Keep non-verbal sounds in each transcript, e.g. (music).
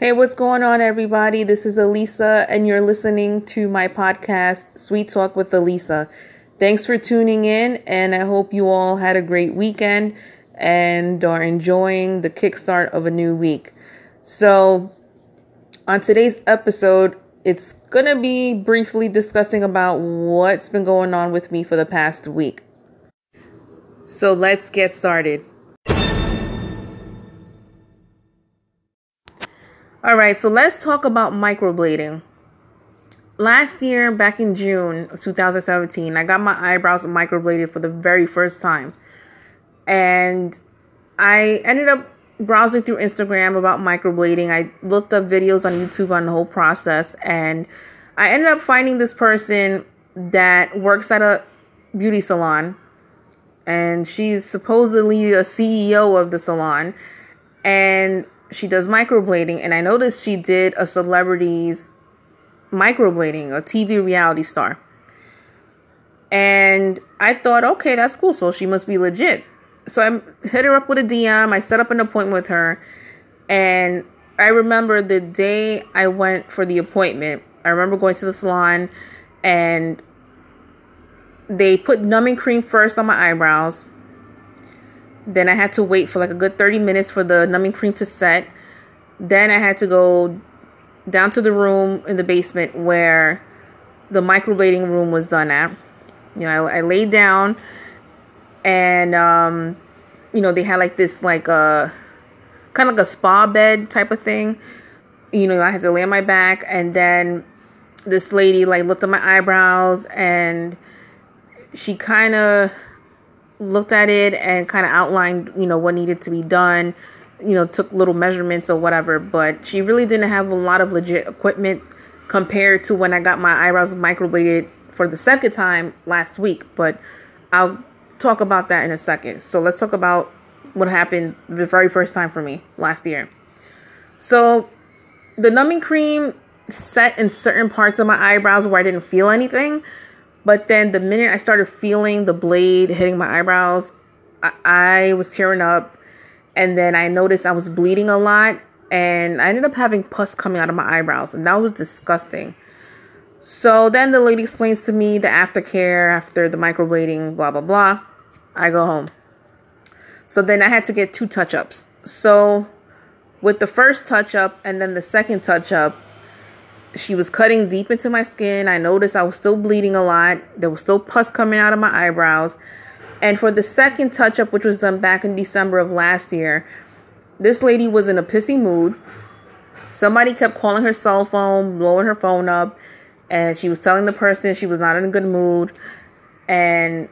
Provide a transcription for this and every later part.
Hey, what's going on, everybody? This is Elisa, and you're listening to my podcast, Sweet Talk with Elisa. Thanks for tuning in, and I hope you all had a great weekend and are enjoying the kickstart of a new week. So, on today's episode, it's going to be briefly discussing about what's been going on with me for the past week. So, let's get started. All right, so let's talk about microblading. Last year, back in June of 2017, I got my eyebrows microbladed for the very first time. And I ended up browsing through Instagram about microblading. I looked up videos on YouTube on the whole process, and I ended up finding this person that works at a beauty salon. And she's supposedly a CEO of the salon. And she does microblading, and I noticed she did a celebrity's microblading, a TV reality star. And I thought, okay, that's cool. So she must be legit. So I hit her up with a DM. I set up an appointment with her. And I remember the day I went for the appointment, I remember going to the salon and they put numbing cream first on my eyebrows. Then I had to wait for like a good 30 minutes for the numbing cream to set. Then I had to go down to the room in the basement where the microblading room was done at. You know, I, I laid down and, um, you know, they had like this, like a uh, kind of like a spa bed type of thing. You know, I had to lay on my back and then this lady like looked at my eyebrows and she kind of looked at it and kind of outlined, you know, what needed to be done, you know, took little measurements or whatever, but she really didn't have a lot of legit equipment compared to when I got my eyebrows microbladed for the second time last week, but I'll talk about that in a second. So let's talk about what happened the very first time for me last year. So the numbing cream set in certain parts of my eyebrows where I didn't feel anything. But then the minute I started feeling the blade hitting my eyebrows, I, I was tearing up. And then I noticed I was bleeding a lot. And I ended up having pus coming out of my eyebrows. And that was disgusting. So then the lady explains to me the aftercare after the microblading, blah, blah, blah. I go home. So then I had to get two touch ups. So with the first touch up and then the second touch up, she was cutting deep into my skin. I noticed I was still bleeding a lot. There was still pus coming out of my eyebrows. And for the second touch up, which was done back in December of last year, this lady was in a pissy mood. Somebody kept calling her cell phone, blowing her phone up, and she was telling the person she was not in a good mood. And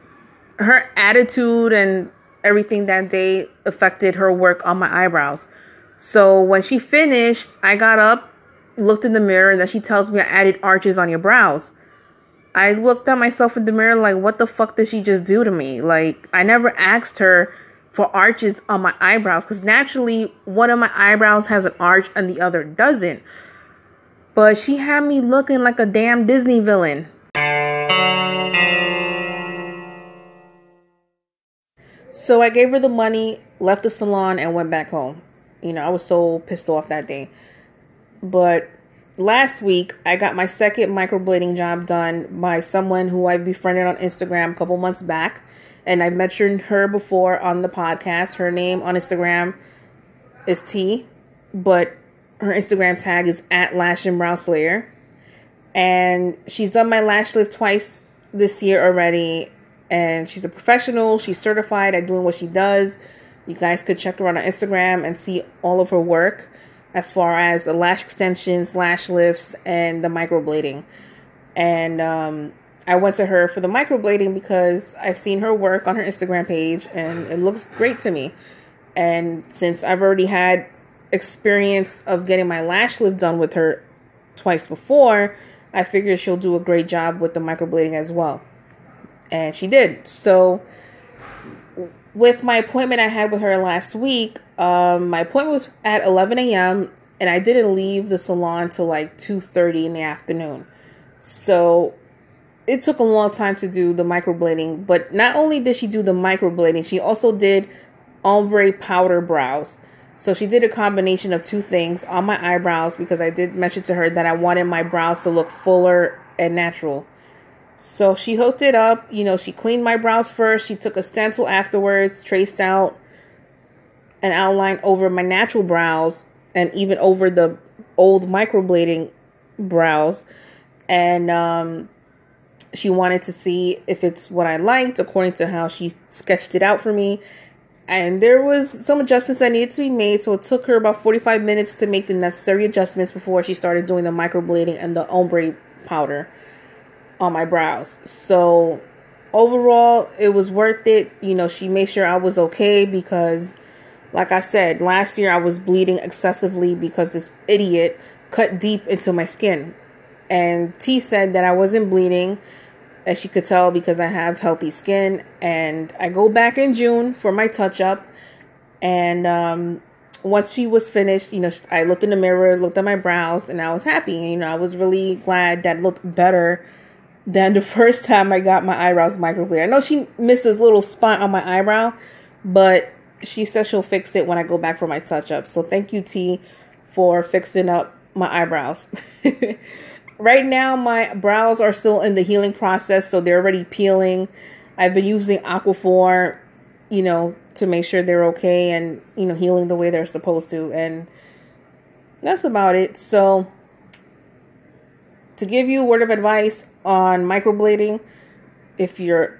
her attitude and everything that day affected her work on my eyebrows. So when she finished, I got up looked in the mirror and then she tells me I added arches on your brows. I looked at myself in the mirror like, what the fuck did she just do to me? Like, I never asked her for arches on my eyebrows because naturally one of my eyebrows has an arch and the other doesn't. But she had me looking like a damn Disney villain. So I gave her the money, left the salon, and went back home. You know, I was so pissed off that day. But last week, I got my second microblading job done by someone who I befriended on Instagram a couple months back. And I mentioned her before on the podcast. Her name on Instagram is T, but her Instagram tag is at Lash and Brow Slayer. And she's done my lash lift twice this year already. And she's a professional. She's certified at doing what she does. You guys could check her out on Instagram and see all of her work as far as the lash extensions, lash lifts, and the microblading. And um, I went to her for the microblading because I've seen her work on her Instagram page and it looks great to me. And since I've already had experience of getting my lash lift done with her twice before, I figured she'll do a great job with the microblading as well. And she did. So with my appointment I had with her last week, um, my appointment was at 11 a.m. and I didn't leave the salon till like 2:30 in the afternoon. So it took a long time to do the microblading, but not only did she do the microblading, she also did ombre powder brows. So she did a combination of two things on my eyebrows because I did mention to her that I wanted my brows to look fuller and natural. So she hooked it up. You know, she cleaned my brows first. She took a stencil afterwards, traced out an outline over my natural brows and even over the old microblading brows. And um, she wanted to see if it's what I liked according to how she sketched it out for me. And there was some adjustments that needed to be made, so it took her about 45 minutes to make the necessary adjustments before she started doing the microblading and the ombre powder on my brows. So overall, it was worth it. You know, she made sure I was okay because like I said, last year I was bleeding excessively because this idiot cut deep into my skin. And T said that I wasn't bleeding as she could tell because I have healthy skin. And I go back in June for my touch up. And um, once she was finished, you know, I looked in the mirror, looked at my brows, and I was happy. You know, I was really glad that looked better than the first time I got my eyebrows microbladed. I know she missed this little spot on my eyebrow, but she says she'll fix it when I go back for my touch up. So thank you, T, for fixing up my eyebrows. (laughs) right now my brows are still in the healing process so they're already peeling i've been using aquaphor you know to make sure they're okay and you know healing the way they're supposed to and that's about it so to give you a word of advice on microblading if you're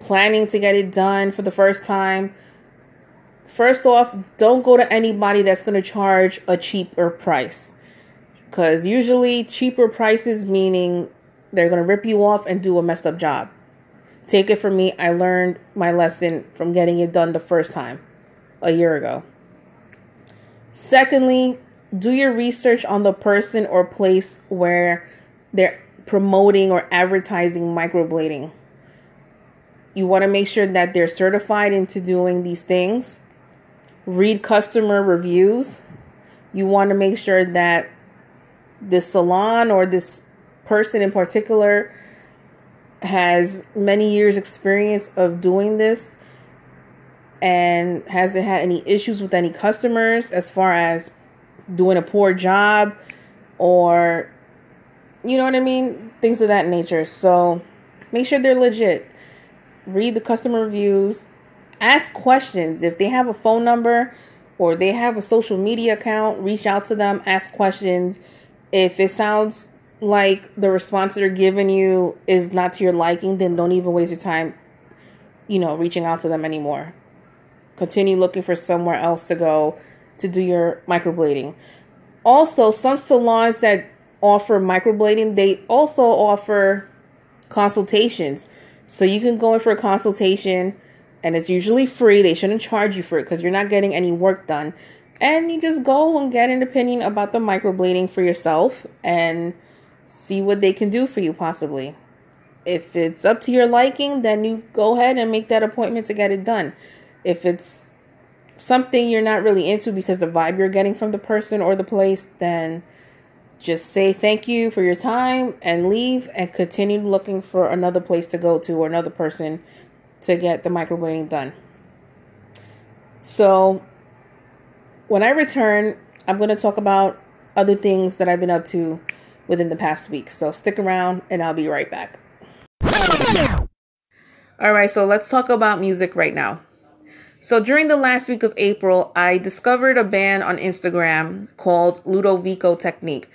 planning to get it done for the first time first off don't go to anybody that's going to charge a cheaper price because usually cheaper prices meaning they're going to rip you off and do a messed up job. Take it from me, I learned my lesson from getting it done the first time a year ago. Secondly, do your research on the person or place where they're promoting or advertising microblading. You want to make sure that they're certified into doing these things. Read customer reviews. You want to make sure that this salon or this person in particular has many years experience of doing this and hasn't had any issues with any customers as far as doing a poor job or you know what I mean? Things of that nature. So make sure they're legit. Read the customer reviews. Ask questions. If they have a phone number or they have a social media account reach out to them. Ask questions. If it sounds like the response they're giving you is not to your liking, then don't even waste your time, you know, reaching out to them anymore. Continue looking for somewhere else to go to do your microblading. Also, some salons that offer microblading, they also offer consultations. So you can go in for a consultation and it's usually free. They shouldn't charge you for it because you're not getting any work done and you just go and get an opinion about the microblading for yourself and see what they can do for you possibly if it's up to your liking then you go ahead and make that appointment to get it done if it's something you're not really into because the vibe you're getting from the person or the place then just say thank you for your time and leave and continue looking for another place to go to or another person to get the microblading done so when I return, I'm going to talk about other things that I've been up to within the past week. So stick around and I'll be right back. All right, so let's talk about music right now. So during the last week of April, I discovered a band on Instagram called Ludovico Technique.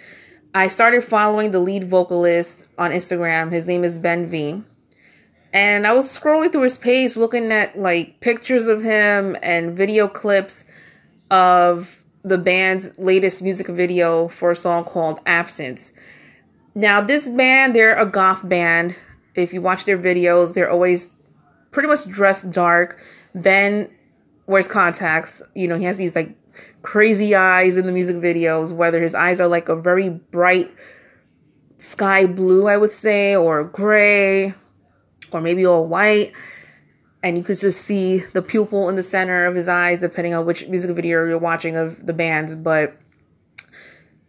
I started following the lead vocalist on Instagram. His name is Ben V. And I was scrolling through his page looking at like pictures of him and video clips of the band's latest music video for a song called Absence. Now, this band, they're a goth band. If you watch their videos, they're always pretty much dressed dark. Ben wears contacts. You know, he has these like crazy eyes in the music videos, whether his eyes are like a very bright sky blue, I would say, or gray, or maybe all white and you could just see the pupil in the center of his eyes depending on which music video you're watching of the bands but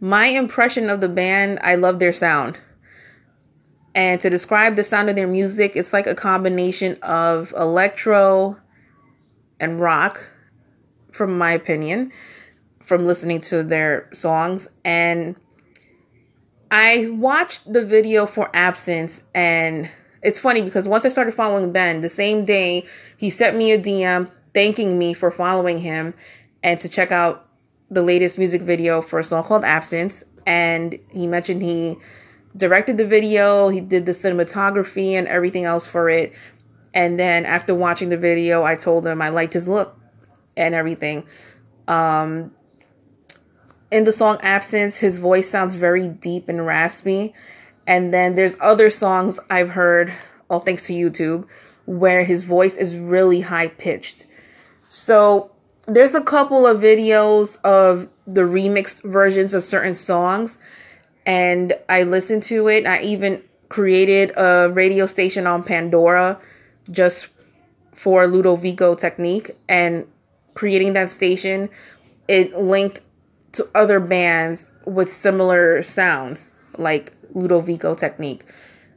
my impression of the band i love their sound and to describe the sound of their music it's like a combination of electro and rock from my opinion from listening to their songs. And I watched the video for Absence, and it's funny because once I started following Ben, the same day he sent me a DM thanking me for following him and to check out the latest music video for a song called Absence. And he mentioned he directed the video, he did the cinematography and everything else for it. And then after watching the video, I told him I liked his look and everything. Um, in the song Absence, his voice sounds very deep and raspy. And then there's other songs I've heard, all thanks to YouTube, where his voice is really high pitched. So there's a couple of videos of the remixed versions of certain songs and I listened to it. I even created a radio station on Pandora just for Ludovico technique and creating that station it linked to other bands with similar sounds like Ludovico technique.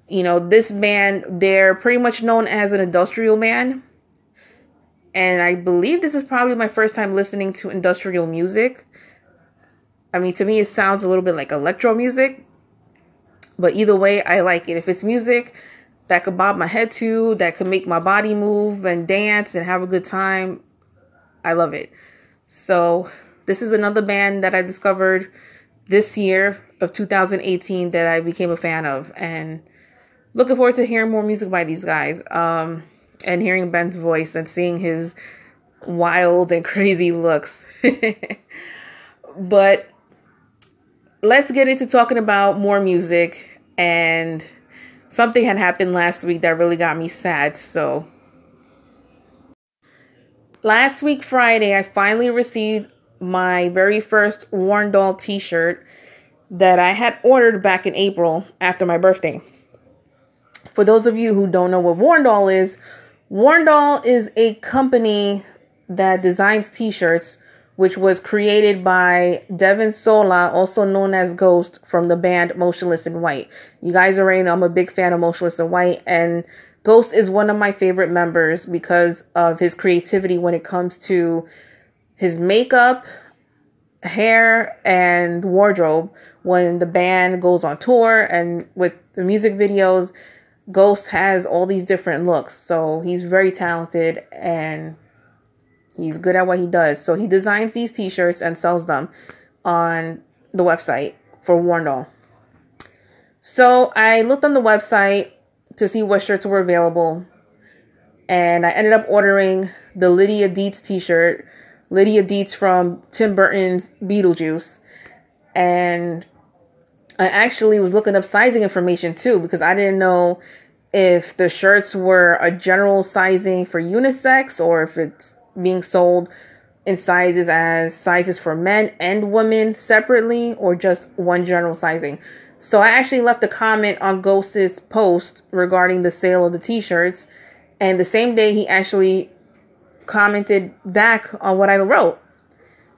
You know, this band they're pretty much known as an industrial band. And I believe this is probably my first time listening to industrial music. I mean, to me, it sounds a little bit like electro music, but either way, I like it. If it's music that could bob my head to, that could make my body move and dance and have a good time, I love it. So, this is another band that I discovered this year of 2018 that I became a fan of, and looking forward to hearing more music by these guys. Um, and hearing Ben's voice and seeing his wild and (laughs) crazy looks. (laughs) but let's get into talking about more music and something had happened last week that really got me sad so. Last week friday i finally received my very first Warren Doll t-shirt that i had ordered back in april after my birthday. For those of you who don't know what Warren Doll is Warren Doll is a company that designs t-shirts which was created by Devin Sola, also known as Ghost, from the band Motionless in White. You guys already know I'm a big fan of Motionless in White, and Ghost is one of my favorite members because of his creativity when it comes to his makeup, hair, and wardrobe. When the band goes on tour and with the music videos, Ghost has all these different looks. So he's very talented and He's good at what he does. So he designs these t-shirts and sells them on the website for Warren Doll. So I looked on the website to see what shirts were available. And I ended up ordering the Lydia Deetz t-shirt. Lydia Deetz from Tim Burton's Beetlejuice. And I actually was looking up sizing information too because I didn't know if the shirts were a general sizing for unisex or if it's being sold in sizes as sizes for men and women separately or just one general sizing. So I actually left a comment on Ghost's post regarding the sale of the t-shirts and the same day he actually commented back on what I wrote.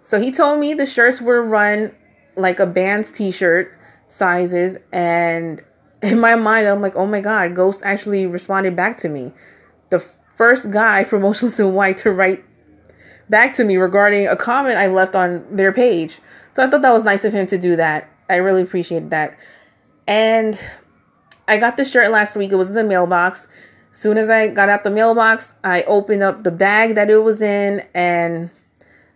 So he told me the shirts were run like a band's t-shirt sizes and (laughs) in my mind I'm like, "Oh my god, Ghost actually responded back to me." The first guy from Motionless in White to write back to me regarding a comment I left on their page. So I thought that was nice of him to do that. I really appreciated that. And I got this shirt last week. It was in the mailbox. As soon as I got out the mailbox, I opened up the bag that it was in and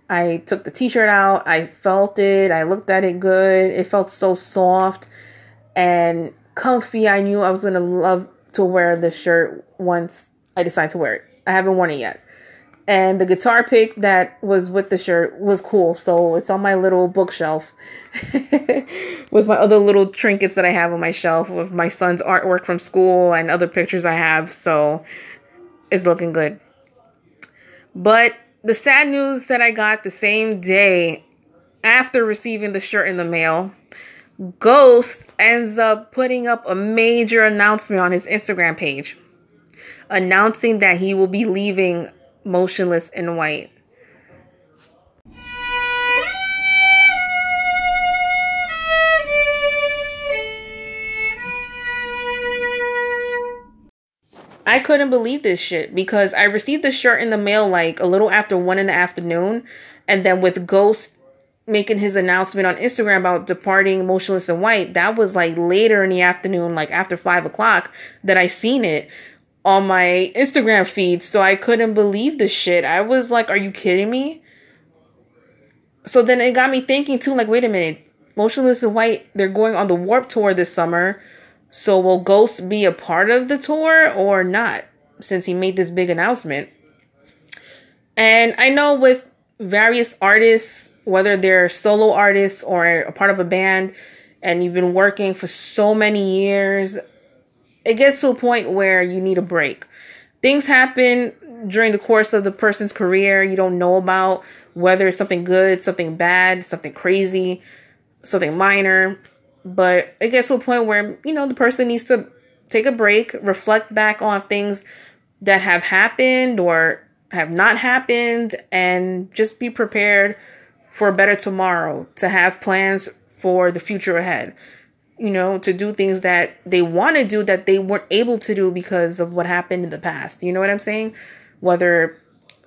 I took the t-shirt out. I felt it. I looked at it good. It felt so soft and comfy. I knew I was going to love to wear this shirt once I decide to wear it. I haven't worn it yet. And the guitar pick that was with the shirt was cool. So it's on my little bookshelf (laughs) with my other little trinkets that I have on my shelf with my son's artwork from school and other pictures I have. So it's looking good. But the sad news that I got the same day after receiving the shirt in the mail Ghost ends up putting up a major announcement on his Instagram page announcing that he will be leaving Motionless in White. I couldn't believe this shit because I received the shirt in the mail like a little after one in the afternoon, and then with Ghost making his announcement on Instagram about departing Motionless in White, that was like later in the afternoon, like after five o'clock, that I seen it on my Instagram feed. So I couldn't believe the shit. I was like, are you kidding me? So then it got me thinking too, like, wait a minute. Motionless in White, they're going on the Warped Tour this summer. So will Ghost be a part of the tour or not? Since he made this big announcement. And I know with various artists, whether they're solo artists or a part of a band, and you've been working for so many years, it gets to a point where you need a break. Things happen during the course of the person's career you don't know about, whether it's something good, something bad, something crazy, something minor. But it gets to a point where, you know, the person needs to take a break, reflect back on things that have happened or have not happened, and just be prepared for a better tomorrow, to have plans for the future ahead. You know, to do things that they want to do that they weren't able to do because of what happened in the past. You know what I'm saying? Whether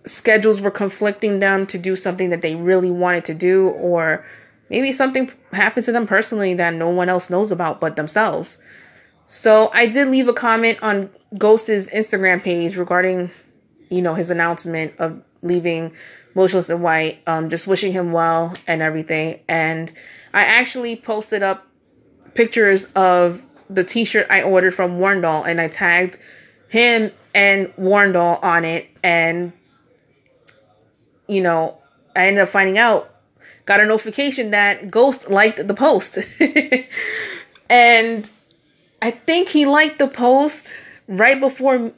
schedules were conflicting them to do something that they really wanted to do, or maybe something happened to them personally that no one else knows about but themselves. So I did leave a comment on Ghost's Instagram page regarding, you know, his announcement of leaving Motionless in White, um, just wishing him well and everything. And I actually posted up pictures of the t-shirt I ordered from Warrndal and I tagged him and Warrndal on it and you know, I ended up finding out, got a notification that Ghost liked the post. (laughs) and I think he liked the post right before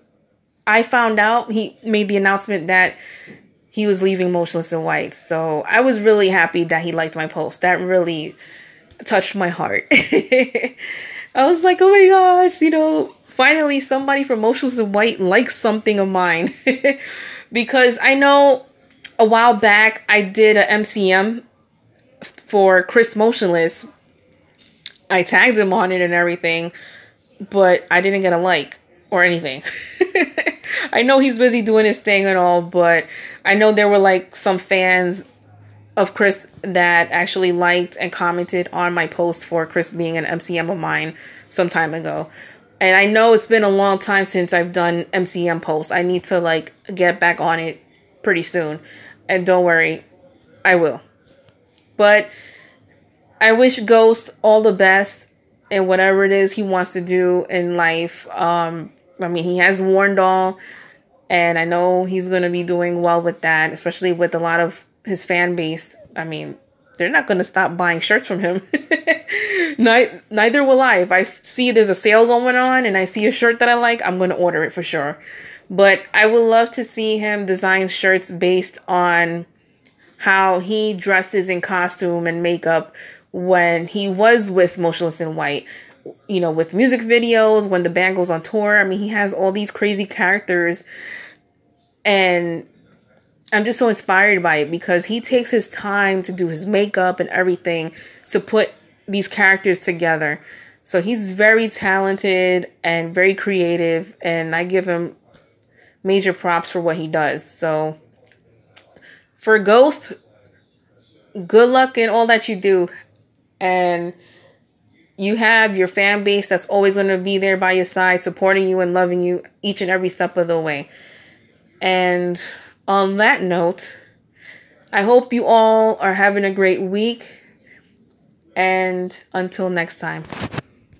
I found out he made the announcement that he was leaving Motionless in White. So I was really happy that he liked my post. That really touched my heart. (laughs) I was like, oh my gosh, you know, finally somebody from Motionless in White likes something of mine. (laughs) because I know a while back I did a MCM for Chris Motionless. I tagged him on it and everything, but I didn't get a like or anything. (laughs) I know he's busy doing his thing and all, but I know there were like some fans of Chris that actually liked and commented on my post for Chris being an MCM of mine some time ago. And I know it's been a long time since I've done MCM posts. I need to like get back on it pretty soon. And don't worry, I will. But I wish Ghost all the best in whatever it is he wants to do in life. Um, I mean, he has Warrndal, and I know he's going to be doing well with that, especially with a lot of his fan base. I mean, they're not going to stop buying shirts from him. (laughs) neither, neither will I. If I see there's a sale going on and I see a shirt that I like, I'm going to order it for sure. But I would love to see him design shirts based on how he dresses in costume and makeup when he was with Motionless in White. You know, with music videos, when the band goes on tour. I mean, he has all these crazy characters. And I'm just so inspired by it because he takes his time to do his makeup and everything to put these characters together. So he's very talented and very creative, and I give him major props for what he does. So for Ghost, good luck in all that you do. And you have your fan base that's always going to be there by your side, supporting you and loving you each and every step of the way. And on that note, I hope you all are having a great week. And until next time.